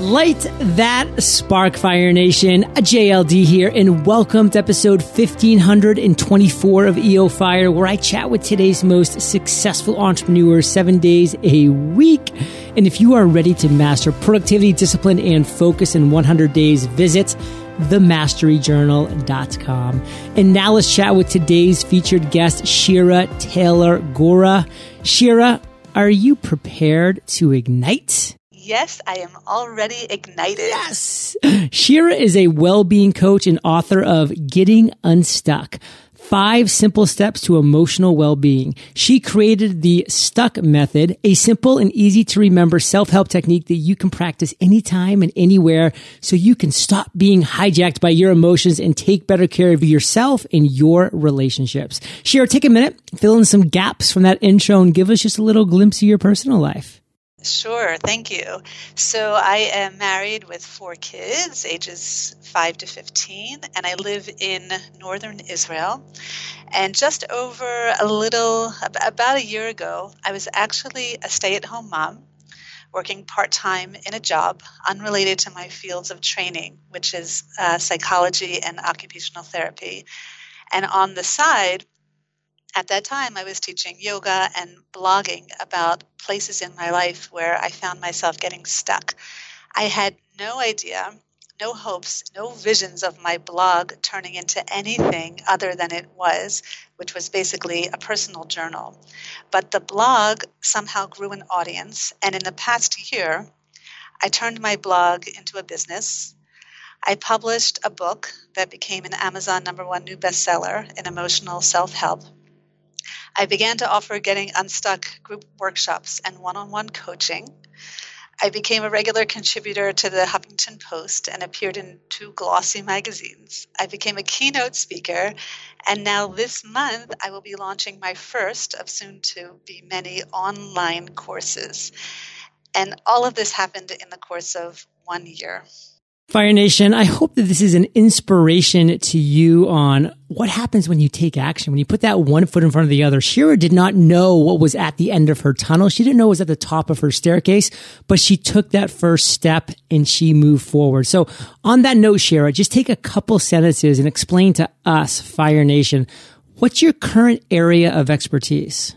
Light that spark, Fire Nation. JLD here, and welcome to episode 1524 of EO Fire, where I chat with today's most successful entrepreneurs seven days a week. And if you are ready to master productivity, discipline, and focus in 100 days, visit themasteryjournal.com. And now let's chat with today's featured guest, Shira Taylor Gura. Shira, are you prepared to ignite? Yes, I am already ignited. Yes. Shira is a well-being coach and author of Getting Unstuck. Five simple steps to emotional well-being. She created the stuck method, a simple and easy to remember self-help technique that you can practice anytime and anywhere so you can stop being hijacked by your emotions and take better care of yourself and your relationships. Shira, take a minute, fill in some gaps from that intro and give us just a little glimpse of your personal life. Sure, thank you. So I am married with four kids, ages 5 to 15, and I live in northern Israel. And just over a little, about a year ago, I was actually a stay at home mom working part time in a job unrelated to my fields of training, which is uh, psychology and occupational therapy. And on the side, at that time, I was teaching yoga and blogging about places in my life where I found myself getting stuck. I had no idea, no hopes, no visions of my blog turning into anything other than it was, which was basically a personal journal. But the blog somehow grew an audience, and in the past year, I turned my blog into a business. I published a book that became an Amazon number one new bestseller in emotional self help I began to offer getting unstuck group workshops and one on one coaching. I became a regular contributor to the Huffington Post and appeared in two glossy magazines. I became a keynote speaker, and now this month I will be launching my first of soon to be many online courses. And all of this happened in the course of one year. Fire Nation, I hope that this is an inspiration to you on what happens when you take action, when you put that one foot in front of the other. Shira did not know what was at the end of her tunnel. She didn't know it was at the top of her staircase, but she took that first step and she moved forward. So on that note, Shira, just take a couple sentences and explain to us, Fire Nation, what's your current area of expertise?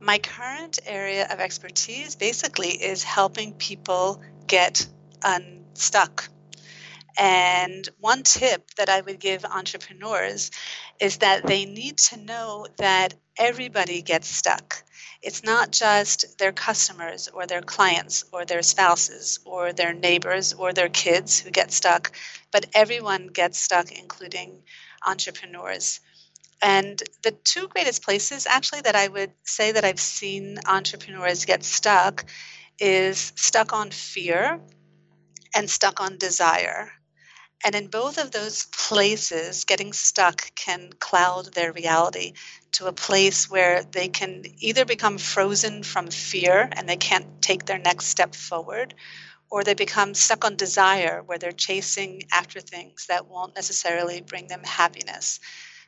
My current area of expertise basically is helping people get unstuck and one tip that I would give entrepreneurs is that they need to know that everybody gets stuck. It's not just their customers or their clients or their spouses or their neighbors or their kids who get stuck, but everyone gets stuck, including entrepreneurs. And the two greatest places, actually, that I would say that I've seen entrepreneurs get stuck is stuck on fear and stuck on desire. And in both of those places, getting stuck can cloud their reality to a place where they can either become frozen from fear and they can't take their next step forward, or they become stuck on desire where they're chasing after things that won't necessarily bring them happiness.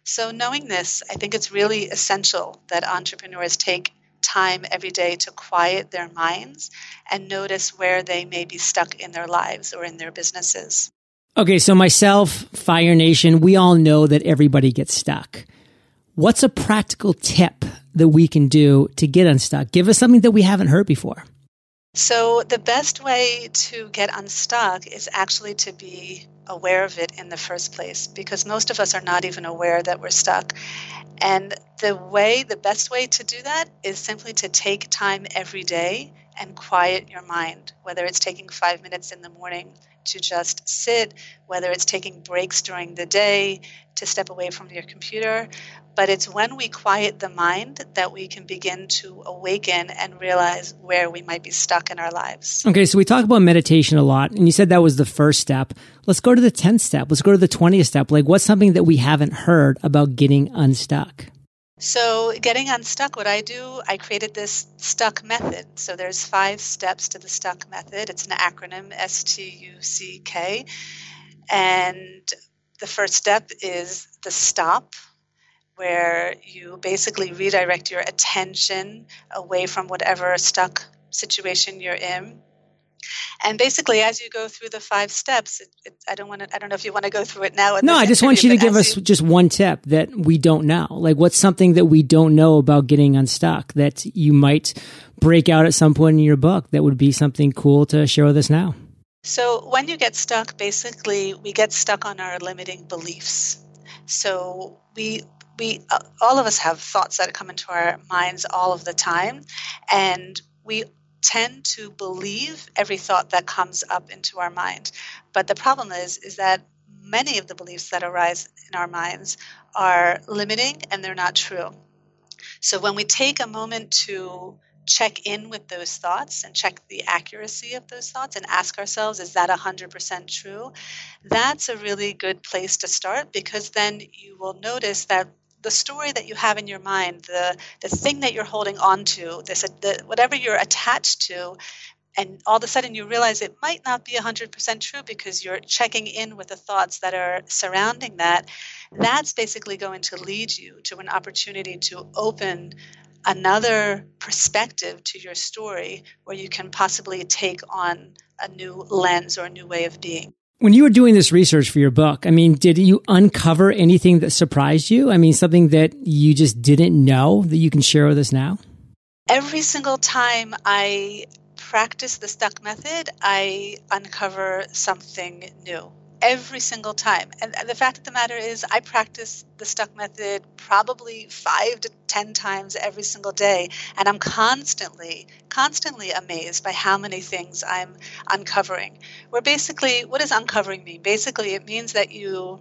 So, knowing this, I think it's really essential that entrepreneurs take time every day to quiet their minds and notice where they may be stuck in their lives or in their businesses. Okay, so myself, Fire Nation, we all know that everybody gets stuck. What's a practical tip that we can do to get unstuck? Give us something that we haven't heard before. So, the best way to get unstuck is actually to be aware of it in the first place because most of us are not even aware that we're stuck. And the way, the best way to do that is simply to take time every day and quiet your mind, whether it's taking five minutes in the morning to just sit, whether it's taking breaks during the day to step away from your computer. But it's when we quiet the mind that we can begin to awaken and realize where we might be stuck in our lives. Okay, so we talk about meditation a lot, and you said that was the first step. Let's go to the 10th step. Let's go to the 20th step. Like, what's something that we haven't heard about getting unstuck? So, getting unstuck, what I do, I created this stuck method. So, there's five steps to the stuck method. It's an acronym S T U C K. And the first step is the stop, where you basically redirect your attention away from whatever stuck situation you're in. And basically, as you go through the five steps, it, it, I don't want to. I don't know if you want to go through it now. No, I just want you to give us you, just one tip that we don't know. Like, what's something that we don't know about getting unstuck that you might break out at some point in your book that would be something cool to share with us now? So, when you get stuck, basically, we get stuck on our limiting beliefs. So, we we uh, all of us have thoughts that come into our minds all of the time, and we tend to believe every thought that comes up into our mind. But the problem is is that many of the beliefs that arise in our minds are limiting and they're not true. So when we take a moment to check in with those thoughts and check the accuracy of those thoughts and ask ourselves, is that 100% true? That's a really good place to start because then you will notice that the story that you have in your mind, the the thing that you're holding on to, this the, whatever you're attached to, and all of a sudden you realize it might not be 100% true because you're checking in with the thoughts that are surrounding that that's basically going to lead you to an opportunity to open another perspective to your story where you can possibly take on a new lens or a new way of being when you were doing this research for your book, I mean, did you uncover anything that surprised you? I mean, something that you just didn't know that you can share with us now? Every single time I practice the stuck method, I uncover something new every single time. And the fact of the matter is, I practice the stuck method probably five to 10 times every single day. And I'm constantly, constantly amazed by how many things I'm uncovering. Where basically, what does uncovering mean? Basically, it means that you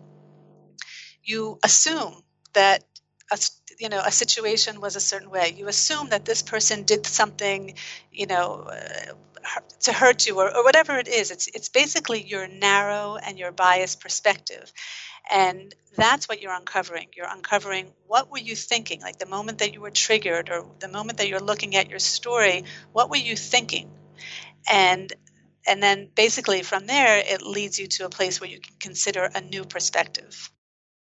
you assume that a, you know a situation was a certain way you assume that this person did something you know uh, to hurt you or, or whatever it is. It's it's basically your narrow and your biased perspective. And that's what you're uncovering. You're uncovering what were you thinking? Like the moment that you were triggered or the moment that you're looking at your story, what were you thinking? And and then basically from there it leads you to a place where you can consider a new perspective.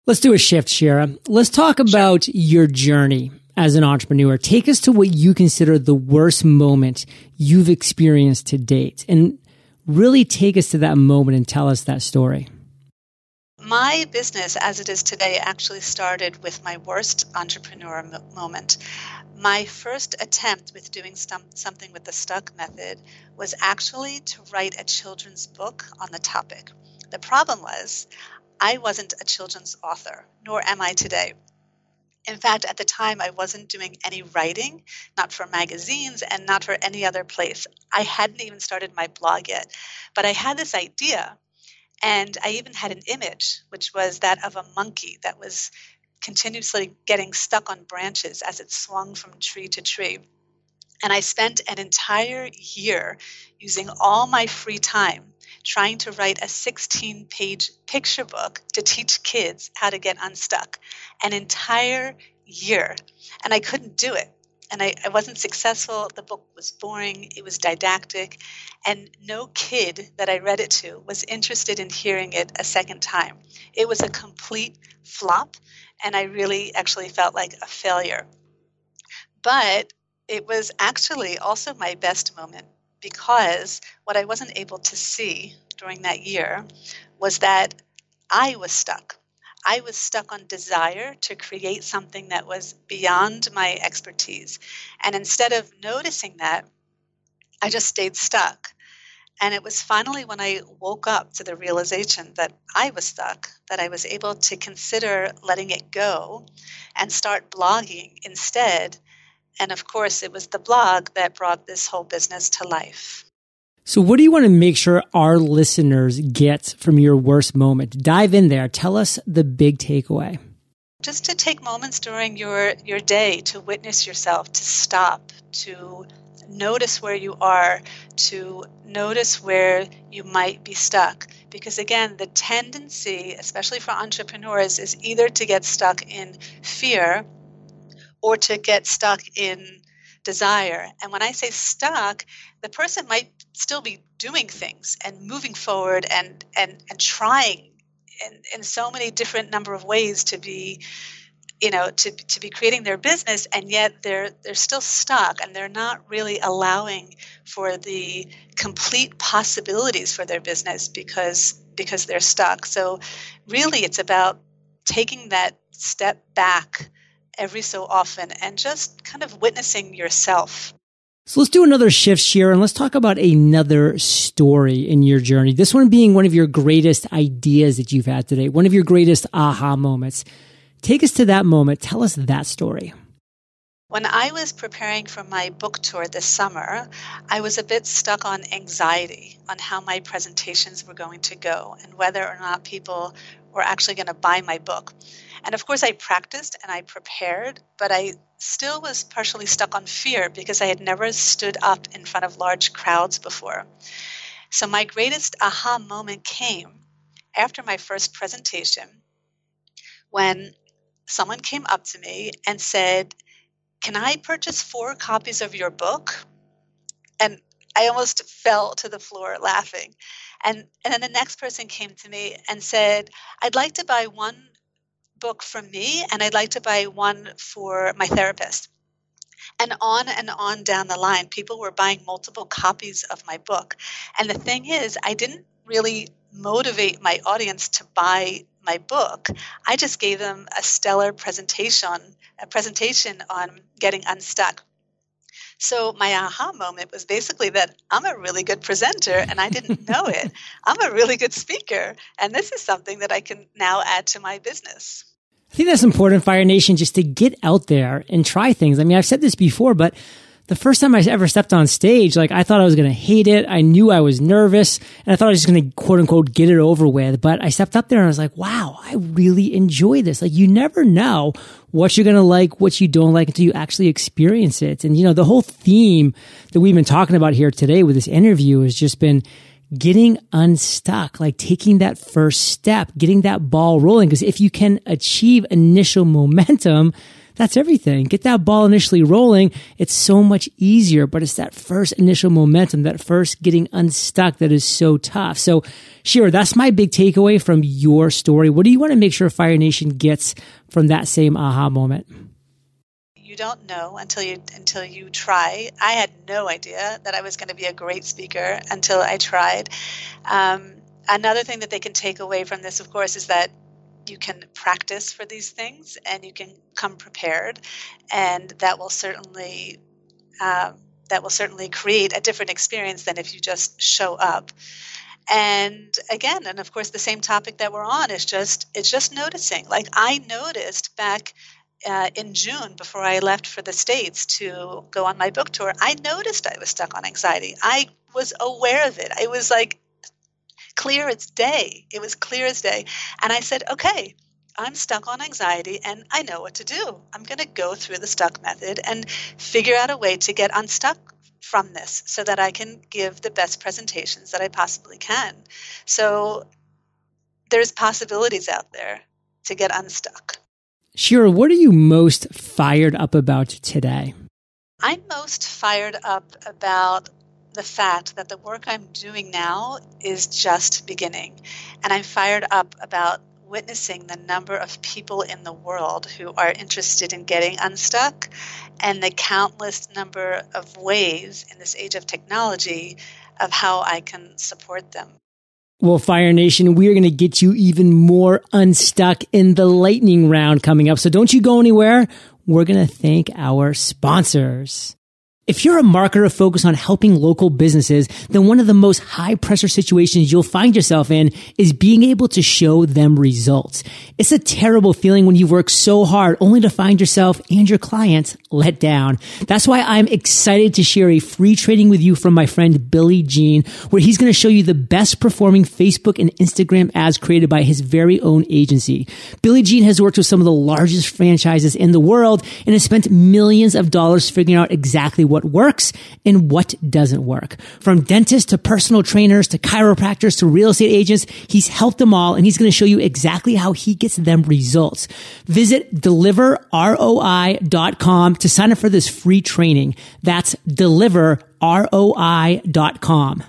Let's do a shift, Shira. Let's talk about your journey as an entrepreneur. Take us to what you consider the worst moment you've experienced to date and really take us to that moment and tell us that story. My business as it is today actually started with my worst entrepreneur moment. My first attempt with doing some- something with the stuck method was actually to write a children's book on the topic. The problem was I wasn't a children's author, nor am I today. In fact, at the time, I wasn't doing any writing, not for magazines and not for any other place. I hadn't even started my blog yet. But I had this idea, and I even had an image, which was that of a monkey that was continuously getting stuck on branches as it swung from tree to tree. And I spent an entire year using all my free time trying to write a 16 page picture book to teach kids how to get unstuck. An entire year. And I couldn't do it. And I, I wasn't successful. The book was boring, it was didactic, and no kid that I read it to was interested in hearing it a second time. It was a complete flop, and I really actually felt like a failure. But it was actually also my best moment because what I wasn't able to see during that year was that I was stuck. I was stuck on desire to create something that was beyond my expertise. And instead of noticing that, I just stayed stuck. And it was finally when I woke up to the realization that I was stuck that I was able to consider letting it go and start blogging instead and of course, it was the blog that brought this whole business to life. So, what do you want to make sure our listeners get from your worst moment? Dive in there. Tell us the big takeaway. Just to take moments during your, your day to witness yourself, to stop, to notice where you are, to notice where you might be stuck. Because again, the tendency, especially for entrepreneurs, is either to get stuck in fear or to get stuck in desire. And when I say stuck, the person might still be doing things and moving forward and and and trying in, in so many different number of ways to be you know to, to be creating their business and yet they're they're still stuck and they're not really allowing for the complete possibilities for their business because because they're stuck so really it's about taking that step back every so often and just kind of witnessing yourself so let's do another shift here and let's talk about another story in your journey. This one being one of your greatest ideas that you've had today, one of your greatest aha moments. Take us to that moment. Tell us that story. When I was preparing for my book tour this summer, I was a bit stuck on anxiety on how my presentations were going to go and whether or not people were actually going to buy my book. And of course, I practiced and I prepared, but I still was partially stuck on fear because I had never stood up in front of large crowds before. So, my greatest aha moment came after my first presentation when someone came up to me and said, Can I purchase four copies of your book? And I almost fell to the floor laughing. And, and then the next person came to me and said, I'd like to buy one book from me and I'd like to buy one for my therapist. And on and on down the line, people were buying multiple copies of my book. And the thing is, I didn't really motivate my audience to buy my book. I just gave them a stellar presentation, a presentation on getting unstuck. So my aha moment was basically that I'm a really good presenter and I didn't know it. I'm a really good speaker and this is something that I can now add to my business. Think that's important, Fire Nation, just to get out there and try things. I mean, I've said this before, but the first time I ever stepped on stage, like I thought I was going to hate it. I knew I was nervous and I thought I was just going to quote unquote get it over with. But I stepped up there and I was like, wow, I really enjoy this. Like you never know what you're going to like, what you don't like until you actually experience it. And you know, the whole theme that we've been talking about here today with this interview has just been getting unstuck, like taking that first step, getting that ball rolling. Because if you can achieve initial momentum, that's everything. Get that ball initially rolling. It's so much easier, but it's that first initial momentum, that first getting unstuck that is so tough. So, Shira, that's my big takeaway from your story. What do you want to make sure Fire Nation gets from that same aha moment? Don't know until you until you try. I had no idea that I was going to be a great speaker until I tried. Um, another thing that they can take away from this, of course, is that you can practice for these things and you can come prepared, and that will certainly um, that will certainly create a different experience than if you just show up. And again, and of course, the same topic that we're on is just it's just noticing. Like I noticed back uh, in June before I left for the States to go on my book tour, I noticed I was stuck on anxiety. I was aware of it. It was like clear as day. It was clear as day. And I said, okay, I'm stuck on anxiety and I know what to do. I'm going to go through the stuck method and figure out a way to get unstuck from this so that I can give the best presentations that I possibly can. So there's possibilities out there to get unstuck. Shira, what are you most fired up about today? I'm most fired up about the fact that the work I'm doing now is just beginning. And I'm fired up about witnessing the number of people in the world who are interested in getting unstuck and the countless number of ways in this age of technology of how I can support them. Well, Fire Nation, we are going to get you even more unstuck in the lightning round coming up. So don't you go anywhere. We're going to thank our sponsors. If you're a marketer focused on helping local businesses, then one of the most high pressure situations you'll find yourself in is being able to show them results. It's a terrible feeling when you've worked so hard only to find yourself and your clients let down. That's why I'm excited to share a free training with you from my friend Billy Gene, where he's going to show you the best performing Facebook and Instagram ads created by his very own agency. Billy Gene has worked with some of the largest franchises in the world and has spent millions of dollars figuring out exactly what what works and what doesn't work. From dentists to personal trainers to chiropractors to real estate agents, he's helped them all and he's going to show you exactly how he gets them results. Visit deliverroi.com to sign up for this free training. That's deliverroi.com.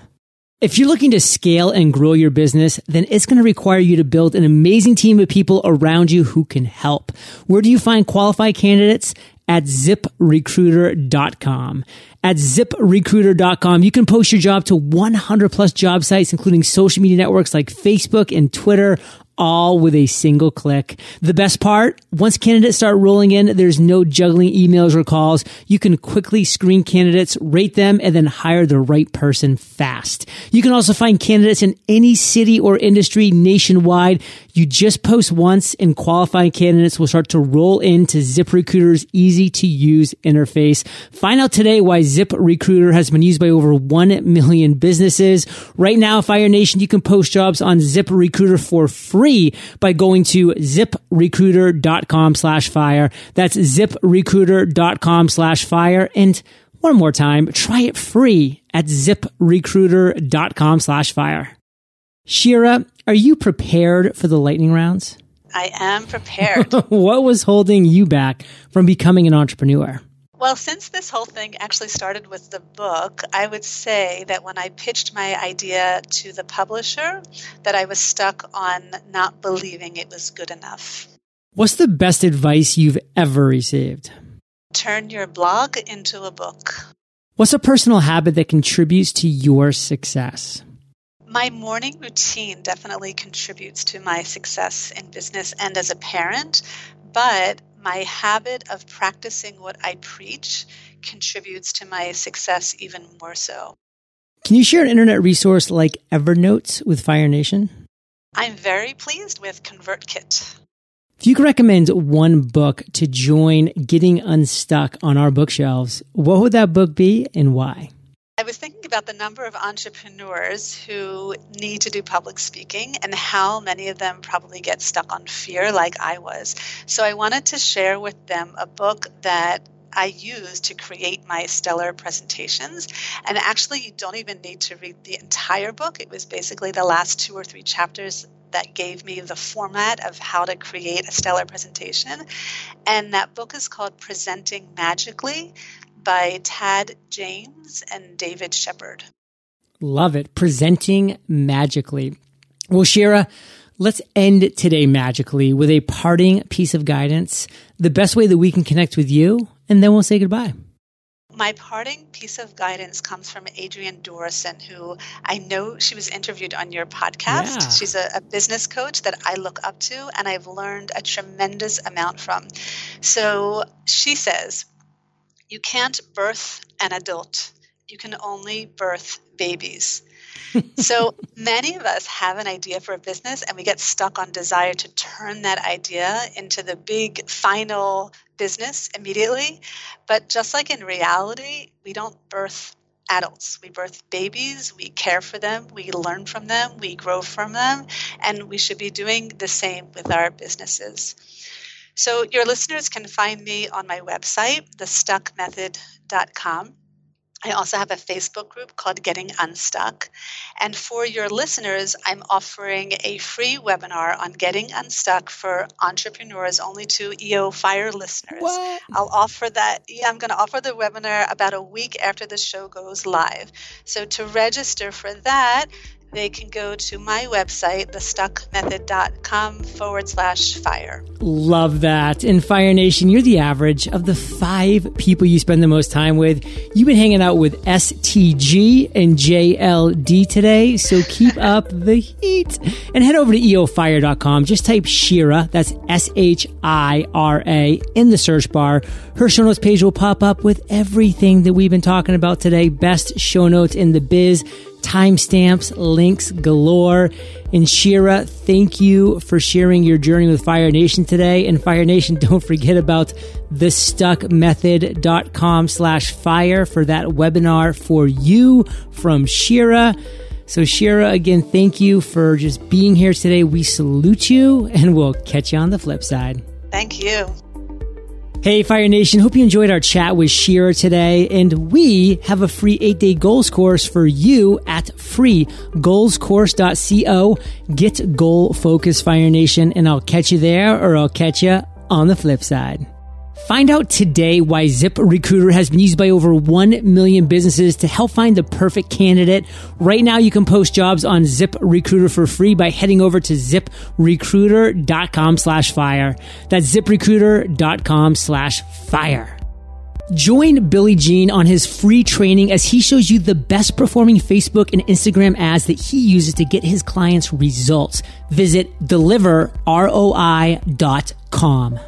If you're looking to scale and grow your business, then it's going to require you to build an amazing team of people around you who can help. Where do you find qualified candidates? At ziprecruiter.com. At ziprecruiter.com, you can post your job to 100 plus job sites, including social media networks like Facebook and Twitter, all with a single click. The best part, once candidates start rolling in, there's no juggling emails or calls. You can quickly screen candidates, rate them, and then hire the right person fast. You can also find candidates in any city or industry nationwide. You just post once and qualifying candidates will start to roll into ZipRecruiter's easy to use interface. Find out today why ZipRecruiter has been used by over 1 million businesses. Right now, Fire Nation, you can post jobs on ZipRecruiter for free by going to ziprecruiter.com slash fire. That's ziprecruiter.com slash fire. And one more time, try it free at ziprecruiter.com slash fire. Shira, are you prepared for the lightning rounds? I am prepared. what was holding you back from becoming an entrepreneur? Well, since this whole thing actually started with the book, I would say that when I pitched my idea to the publisher, that I was stuck on not believing it was good enough. What's the best advice you've ever received? Turn your blog into a book. What's a personal habit that contributes to your success? My morning routine definitely contributes to my success in business and as a parent, but my habit of practicing what I preach contributes to my success even more so. Can you share an internet resource like Evernote with Fire Nation? I'm very pleased with ConvertKit. If you could recommend one book to join Getting Unstuck on our bookshelves, what would that book be and why? I was thinking about the number of entrepreneurs who need to do public speaking and how many of them probably get stuck on fear, like I was. So I wanted to share with them a book that I use to create my stellar presentations. And actually, you don't even need to read the entire book. It was basically the last two or three chapters that gave me the format of how to create a stellar presentation. And that book is called Presenting Magically by Tad James and David Shephard. Love it. Presenting magically. Well, Shira, let's end today magically with a parting piece of guidance, the best way that we can connect with you, and then we'll say goodbye. My parting piece of guidance comes from Adrienne Dorison, who I know she was interviewed on your podcast. Yeah. She's a, a, business coach that I look up to and I've learned a tremendous amount from. So she says, you can't birth an adult, you can only birth babies. so many of us have an idea for a business and we get stuck on desire to turn that idea into the big final business immediately. But just like in reality, we don't birth adults. We birth babies, we care for them, we learn from them, we grow from them, and we should be doing the same with our businesses. So your listeners can find me on my website, thestuckmethod.com. I also have a Facebook group called Getting Unstuck. And for your listeners, I'm offering a free webinar on getting unstuck for entrepreneurs only to EO Fire listeners. What? I'll offer that. Yeah, I'm going to offer the webinar about a week after the show goes live. So to register for that, they can go to my website, thestuckmethod.com forward slash fire. Love that. In Fire Nation, you're the average of the five people you spend the most time with. You've been hanging out with STG and JLD today, so keep up the heat. And head over to eofire.com. Just type Shira, that's S H I R A, in the search bar. Her show notes page will pop up with everything that we've been talking about today. Best show notes in the biz timestamps, links galore. And Shira, thank you for sharing your journey with Fire Nation today. And Fire Nation, don't forget about thestuckmethod.com slash fire for that webinar for you from Shira. So Shira, again, thank you for just being here today. We salute you and we'll catch you on the flip side. Thank you. Hey, Fire Nation. Hope you enjoyed our chat with Shira today. And we have a free eight day goals course for you at freegoalscourse.co. Get goal focused, Fire Nation. And I'll catch you there or I'll catch you on the flip side. Find out today why ZipRecruiter has been used by over 1 million businesses to help find the perfect candidate. Right now, you can post jobs on ZipRecruiter for free by heading over to ziprecruiter.com slash fire. That's ziprecruiter.com slash fire. Join Billy Gene on his free training as he shows you the best performing Facebook and Instagram ads that he uses to get his clients results. Visit deliverroi.com.